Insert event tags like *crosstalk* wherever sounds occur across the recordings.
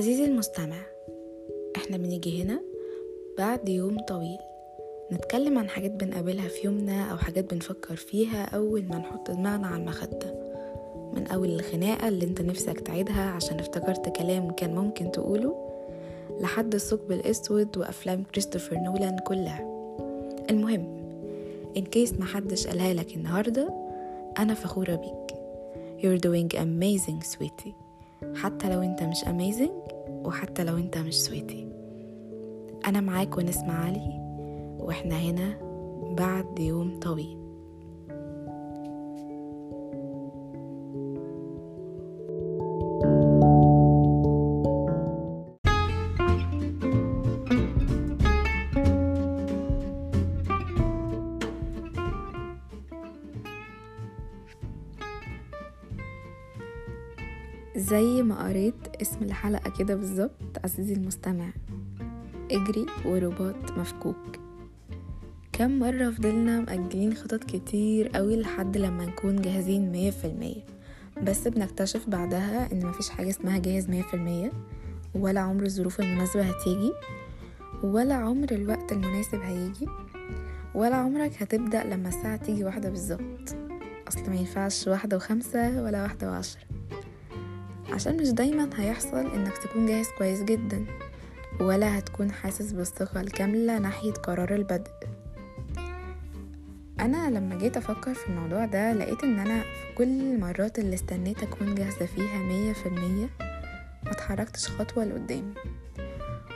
عزيزي المستمع إحنا بنيجي هنا بعد يوم طويل. نتكلم عن حاجات بنقابلها في يومنا أو حاجات بنفكر فيها أول ما نحط دماغنا على المخدة. من أول الخناقة اللي انت نفسك تعيدها عشان افتكرت كلام كان ممكن تقوله لحد الثقب الأسود وأفلام كريستوفر نولان كلها. المهم إن كيس محدش قالها لك النهاردة أنا فخورة بيك. You're doing amazing sweetie. حتى لو انت مش amazing وحتى لو انت مش سويتي. أنا معاك ونسمع علي وإحنا هنا بعد يوم طويل. زي ما قريت اسم الحلقة كده بالظبط عزيزي المستمع. اجري ورباط مفكوك. كم مرة فضلنا مأجلين خطط كتير قوي لحد لما نكون جاهزين مية في المية. بس بنكتشف بعدها إن مفيش حاجة اسمها جاهز مية في المية ولا عمر الظروف المناسبة هتيجي ولا عمر الوقت المناسب هيجي ولا عمرك هتبدأ لما الساعة تيجي واحدة بالظبط. أصل ما ينفعش واحدة وخمسة ولا واحدة وعشرة. عشان مش دايما هيحصل إنك تكون جاهز كويس جدا ولا هتكون حاسس بالثقة الكاملة ناحية قرار البدء. أنا لما جيت أفكر في الموضوع ده لقيت إن أنا في كل المرات اللي استنيت أكون جاهزة فيها مية في المية ما اتحركتش خطوة لقدام.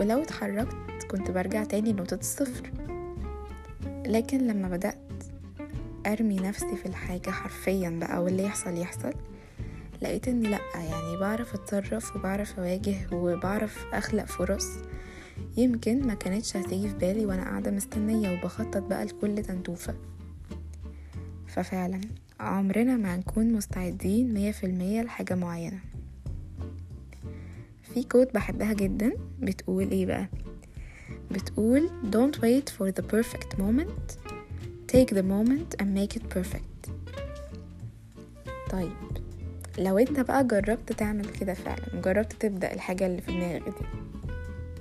ولو اتحركت كنت برجع تاني لنقطة الصفر. لكن لما بدأت أرمي نفسي في الحاجة حرفيا بقى واللي يحصل يحصل. لقيت اني لأ يعني بعرف أتصرف وبعرف أواجه وبعرف أخلق فرص. يمكن ما كانتش هتيجي في بالي وأنا قاعدة مستنية وبخطط بقى لكل تنتوفة ففعلا عمرنا ما هنكون مستعدين مية في المية لحاجة معينة. في كود بحبها جدا بتقول إيه بقى؟ بتقول don't wait for the perfect moment take the moment and make it perfect. طيب. لو انت بقى جربت تعمل كده فعلا جربت تبدأ الحاجة اللي في دماغك دي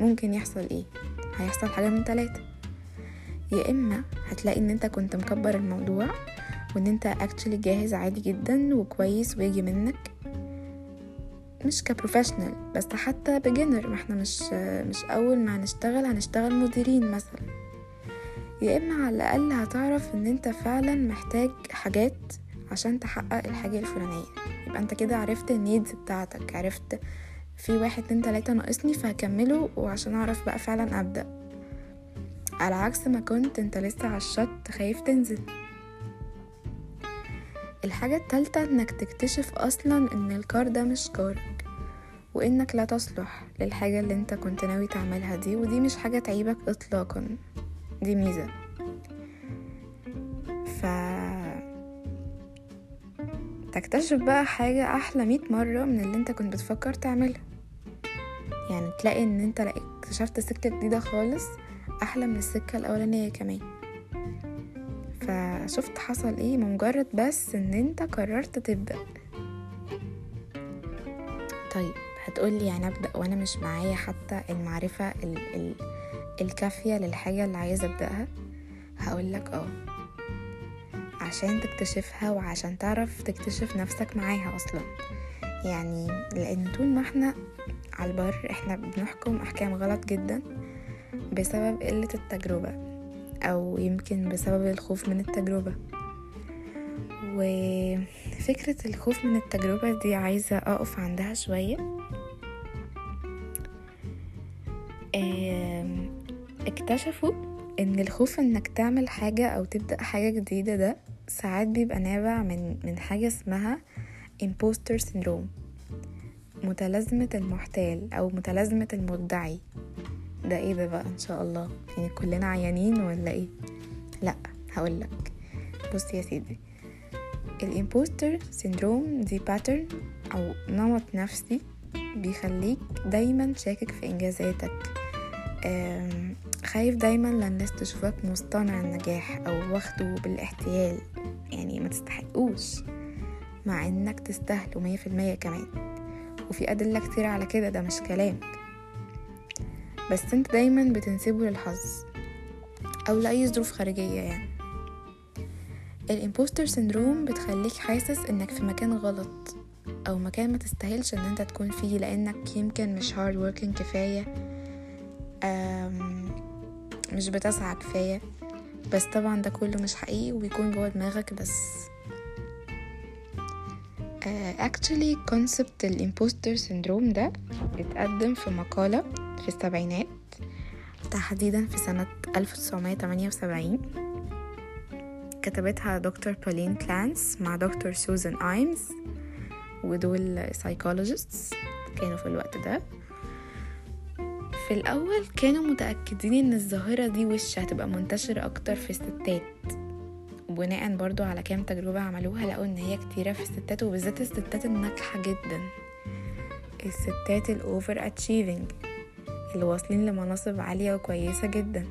ممكن يحصل إيه؟ هيحصل حاجة من ثلاثة يا إما هتلاقي إن انت كنت مكبر الموضوع وإن انت اكشلي جاهز عادي جدا وكويس ويجي منك. مش ك professional بس حتى beginner ما إحنا مش مش أول ما هنشتغل هنشتغل مديرين مثلا. يا إما على الأقل هتعرف إن انت فعلا محتاج حاجات عشان تحقق الحاجة الفلانية. يبقى انت كده عرفت ال needs بتاعتك. عرفت في واحد اتنين تلاتة ناقصني فهكمله وعشان اعرف بقى فعلا أبدأ. على عكس ما كنت انت لسه على الشط خايف تنزل. الحاجة التالتة انك تكتشف أصلا إن الكار ده مش كارك وإنك لا تصلح للحاجة اللي انت كنت ناوي تعملها دي ودي مش حاجة تعيبك اطلاقا. دي ميزة. تكتشف بقى حاجة أحلى مية مرة من اللي أنت كنت بتفكر تعملها. يعني تلاقي إن أنت اكتشفت سكة جديدة خالص أحلى من السكة الأولانية كمان. فشفت حصل إيه؟ بمجرد بس إن أنت قررت تبدأ. طيب هتقولي يعني أبدأ وأنا مش معايا حتى المعرفة ال ال الكافية للحاجة اللي عايزة أبدأها؟ هقولك آه. عشان تكتشفها وعشان تعرف تكتشف نفسك معاها أصلا. يعني لأن طول ما إحنا على البر إحنا بنحكم أحكام غلط جدا بسبب قلة التجربة أو يمكن بسبب الخوف من التجربة. وفكرة الخوف من التجربة دي عايزة أقف عندها شوية. اكتشفوا إن الخوف إنك تعمل حاجة أو تبدأ حاجة جديدة ده ساعات بيبقى نابع من من حاجة اسمها imposter syndrome متلازمة المحتال أو متلازمة المدعي. ده إيه ده بقى؟ إن شاء الله. يعني كلنا عيانين ولا إيه؟ لأ هقولك. بص يا سيدي. ال impostor syndrome دي pattern أو نمط نفسي بيخليك دايما شاكك في إنجازاتك. خايف دايما للناس تشوفك مصطنع النجاح أو واخده بالاحتيال. يعني ما تستحقوش مع إنك تستاهله مية في المية كمان. وفي أدلة كتير على كده ده مش كلام بس أنت دايما بتنسبه للحظ أو لأي ظروف خارجية يعني. ال impostor syndrome بتخليك حاسس إنك في مكان غلط أو مكان ما تستاهلش إن أنت تكون فيه لأنك يمكن مش hard working كفايه مش بتسعى كفاية. بس طبعا ده كله مش حقيقي وبيكون جوه دماغك بس. actually concept ال impostor syndrome ده اتقدم في مقالة في السبعينات تحديدا في سنة 1978 كتبتها دكتور بولين كلانس مع دكتور سوزان ايمز ودول psychologists كانوا في الوقت ده. في الأول كانوا متأكدين إن الظاهرة دي وش هتبقى منتشرة أكتر في الستات. وبناء برضو على كام تجربة عملوها لقوا إن هي كتيرة في الستات وبالذات الستات الناجحة جدا. الستات ال overachieving اللي واصلين لمناصب عالية وكويسة جدا.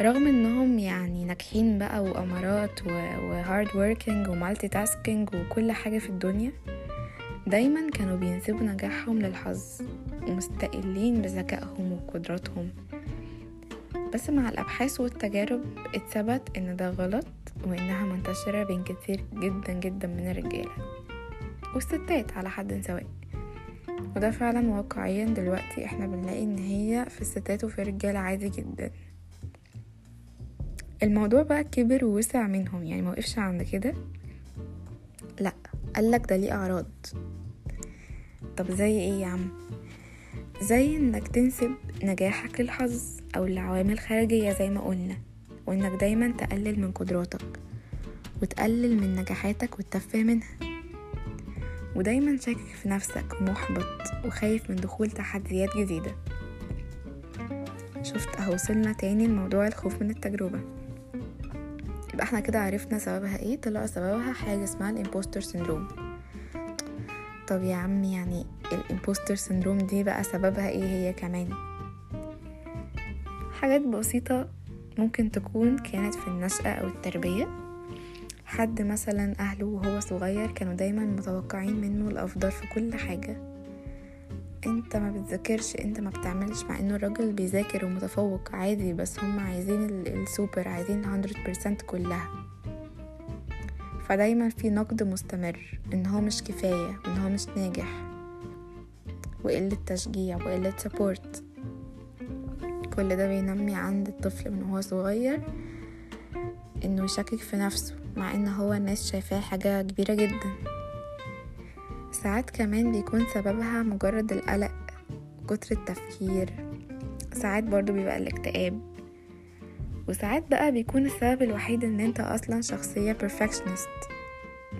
رغم إنهم يعني ناجحين بقى وأمارات و hard working و multitasking وكل حاجة في الدنيا دايما كانوا بينسبوا نجاحهم للحظ ومستقلين بذكائهم وقدراتهم. بس مع الأبحاث والتجارب اتثبت إن ده غلط وإنها منتشرة بين كتير جدا جدا من الرجالة والستات على حد سواء. وده فعلا واقعيا دلوقتي إحنا بنلاقي إن هي في الستات وفي الرجالة عادي جدا. الموضوع بقى كبر ووسع منهم يعني موقفش عند كده. قالك ده ليه أعراض. طب زي إيه يا عم؟ زي إنك تنسب نجاحك للحظ أو لعوامل خارجية زي ما قلنا وإنك دايما تقلل من قدراتك وتقلل من نجاحاتك وتتفه منها. ودايما شاكك في نفسك ومحبط وخايف من دخول تحديات جديدة. شفت أهو وصلنا تاني لموضوع الخوف من التجربة. يبقى إحنا كده عرفنا سببها إيه طلع سببها حاجة اسمها ال impostor syndrome طب يا عم يعني ال impostor syndrome دي بقى سببها إيه هي كمان؟ حاجات بسيطة ممكن تكون كانت في النشأة أو التربية. حد مثلا أهله وهو صغير كانوا دايما متوقعين منه الأفضل في كل حاجة. انت ما بتذاكرش انت ما بتعملش مع انه الراجل بيذاكر ومتفوق عادي بس هم عايزين السوبر عايزين 100% كلها. فدايما في نقد مستمر إن هو مش كفاية وان هو مش ناجح وقلة تشجيع وقلة سبورت كل ده بينمي عند الطفل من هو صغير إنه يشكك في نفسه مع إن هو الناس شايفاه حاجة كبيرة جدا. ساعات كمان بيكون سببها مجرد القلق كتر التفكير. ساعات برضو بيبقى الاكتئاب. وساعات بقى بيكون السبب الوحيد إن أنت أصلا شخصية perfectionist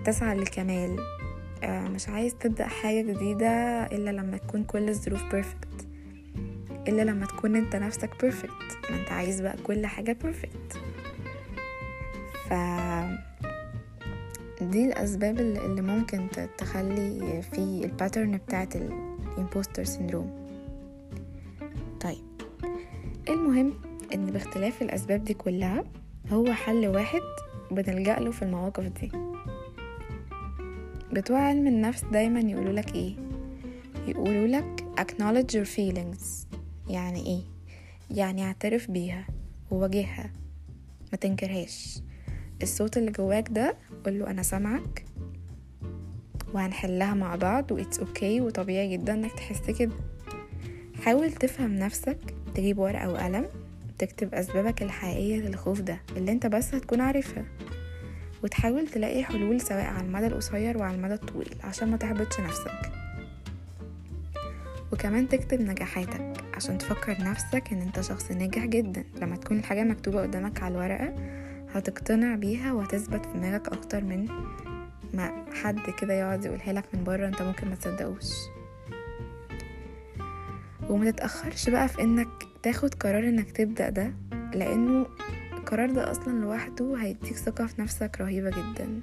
تسعى للكمال. مش عايز تبدأ حاجة جديدة إلا لما تكون كل الظروف perfect. إلا لما تكون أنت نفسك perfect. ما أنت عايز بقى كل حاجة perfect. ف دي الأسباب اللي ممكن تخلي في ال pattern بتاعت ال impostor syndrome طيب المهم إن باختلاف الأسباب دي كلها هو حل واحد بنلجأ له في المواقف دي. بتوع علم النفس دايما يقولوا لك إيه؟ يقولوا لك acknowledge your feelings. يعني إيه؟ يعني اعترف بيها وواجهها ما تنكرهاش. الصوت اللي جواك ده قوله أنا سامعك وهنحلها مع بعض وإتس أوكي وطبيعي جدا إنك تحس كده. حاول تفهم نفسك تجيب ورقة وقلم تكتب أسبابك الحقيقية للخوف ده اللي أنت بس هتكون عارفها. وتحاول تلاقي حلول سواء على المدى القصير وعلى المدى الطويل عشان ما تحبطش نفسك. وكمان تكتب نجاحاتك عشان تفكر نفسك إن أنت شخص ناجح جدا. لما تكون الحاجة مكتوبة قدامك على الورقة هتقتنع بيها وهتثبت في دماغك أكتر من ما حد كده يقعد يقولها لك من بره أنت ممكن ما تصدقوش. وما تتأخرش بقى في إنك تاخد قرار إنك تبدأ ده لأنه القرار ده أصلا لوحده هيديك ثقة في نفسك رهيبة جدا.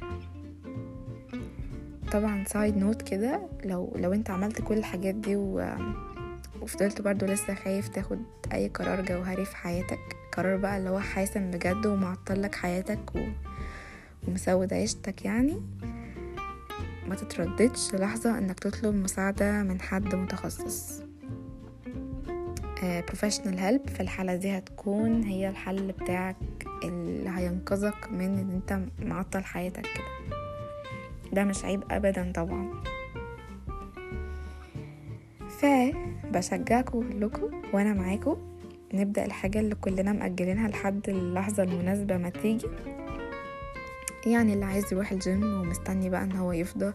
طبعا side note كده لو لو أنت عملت كل الحاجات دي و... وفضلت برضو لسه خايف تاخد أي قرار جوهري في حياتك قرار بقى اللي هو حاسم بجد ومعطلك حياتك و... ومسود عيشتك يعني ما تترددش لحظة إنك تطلب مساعدة من حد متخصص. بروفيشنال هيلب في الحالة دي هتكون هي الحل بتاعك اللي هينقذك من إن أنت معطل حياتك كده. ده مش عيب ابدا طبعا. فبشجعكم كلكم وأنا معاكم نبدأ الحاجة اللي كلنا مأجلينها لحد اللحظة المناسبة ما تيجي. يعني اللي عايز يروح الجيم ومستني بقى إن هو يفضى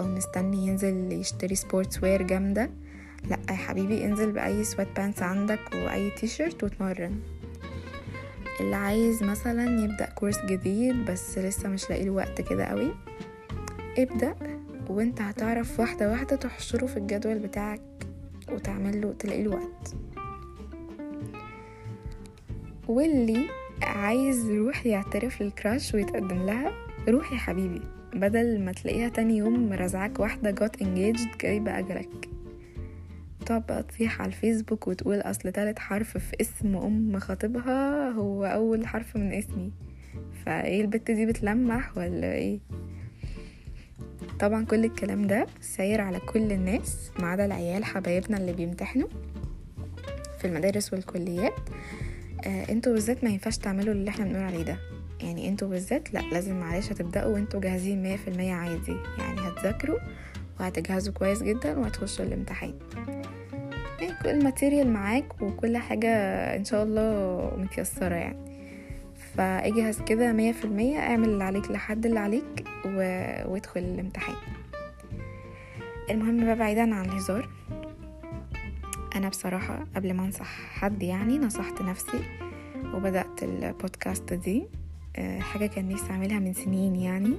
أو مستني ينزل يشتري sportswear جامدة. لأ يا حبيبي انزل بأي sweatpants عندك وأي تي شيرت واتمرن. اللي عايز مثلا يبدأ كورس جديد بس لسه مش لاقي وقت كده قوي ابدأ وانت هتعرف واحدة واحدة تحشره في الجدول بتاعك وتعمل له تلاقي وقت. واللي عايز يروح يعترف للكراش ويتقدم لها روح يا حبيبي بدل ما تلاقيها تاني يوم مرزعك واحدة جات انجيجد جايبة أجلك تقعد بقى تصيح على الفيسبوك وتقول أصل تالت حرف في اسم أم خطيبها هو أول حرف من اسمي. فإيه البت دي بتلمح ولا إيه؟ طبعا كل الكلام ده ساير على كل الناس ما عدا العيال حبايبنا اللي بيمتحنوا في المدارس والكليات. أنتوا بالذات ما ينفعش تعملوا اللي إحنا بنقول عليه ده. يعني أنتوا بالذات لا لازم معلش هتبدأوا وانتوا جاهزين مية في المية عادي. يعني هتذاكروا وهتجهزوا كويس جدا وهتخشوا الامتحان. يعني كل الماتيريال معاك وكل حاجة إن شاء الله متيسرة يعني. فاجهز كده مية في المية اعمل اللي عليك لحد اللي عليك و... وادخل الامتحان. المهم بقى بعيدا عن الهزار. أنا بصراحة قبل ما أنصح حد يعني نصحت نفسي وبدأت البودكاست دي حاجة كان نفسي أعملها من سنين يعني.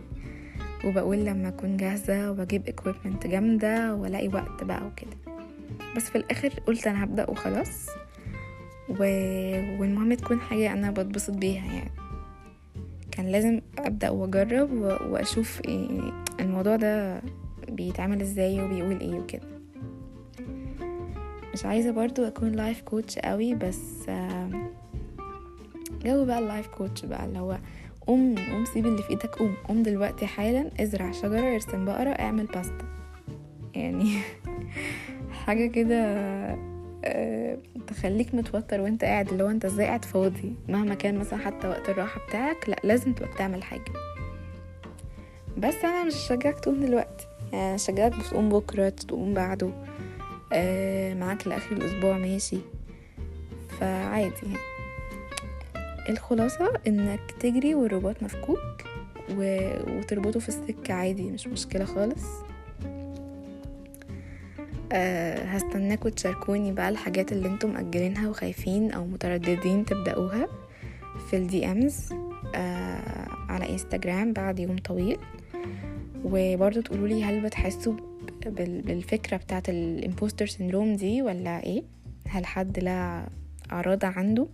وبقول لما أكون جاهزة وبجيب equipment جامدة وألاقي وقت بقى وكده. بس في الآخر قلت أنا هبدأ وخلاص. و... والمهم تكون حاجة أنا بتبسط بيها يعني. كان لازم أبدأ وأجرب و... وأشوف إيه الموضوع ده بيتعمل إزاي وبيقول إيه وكده. مش عايزة برضو أكون life coach قوي بس جو بقى ال life coach بقى اللي هو قوم قوم سيب اللي في إيدك قوم قوم دلوقتي حالا ازرع شجرة ارسم بقرة اعمل باستا يعني *laughs* حاجة كده أه تخليك متوتر وانت قاعد اللي هو انت إزاي قاعد فاضي؟ مهما كان مثلا حتى وقت الراحة بتاعك لا لازم تبقى بتعمل حاجة. بس أنا مش هشجعك تقوم دلوقتي. يعني هشجعك تقوم بكرة تقوم بعده. أه معاك لآخر الأسبوع ماشي. فعادي يعني. الخلاصة إنك تجري والرباط مفكوك و... وتربطه في السكة عادي مش مشكلة خالص. أه هستناكوا تشاركوني بقى الحاجات اللي أنتم مأجلينها وخايفين أو مترددين تبدأوها في ال DMs أه على انستجرام بعد يوم طويل. وبرضو تقولولي هل بتحسوا. بالفكرة بتاعت ال impostor syndrome دي ولا إيه؟ هل حد لا أعراض عنده؟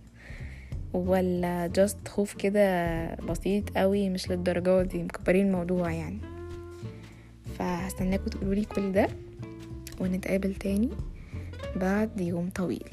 ولا just خوف كده بسيط قوي مش للدرجة دي؟ مكبرين الموضوع يعني. فهستناكوا تقولولي كل ده ونتقابل تاني بعد يوم طويل.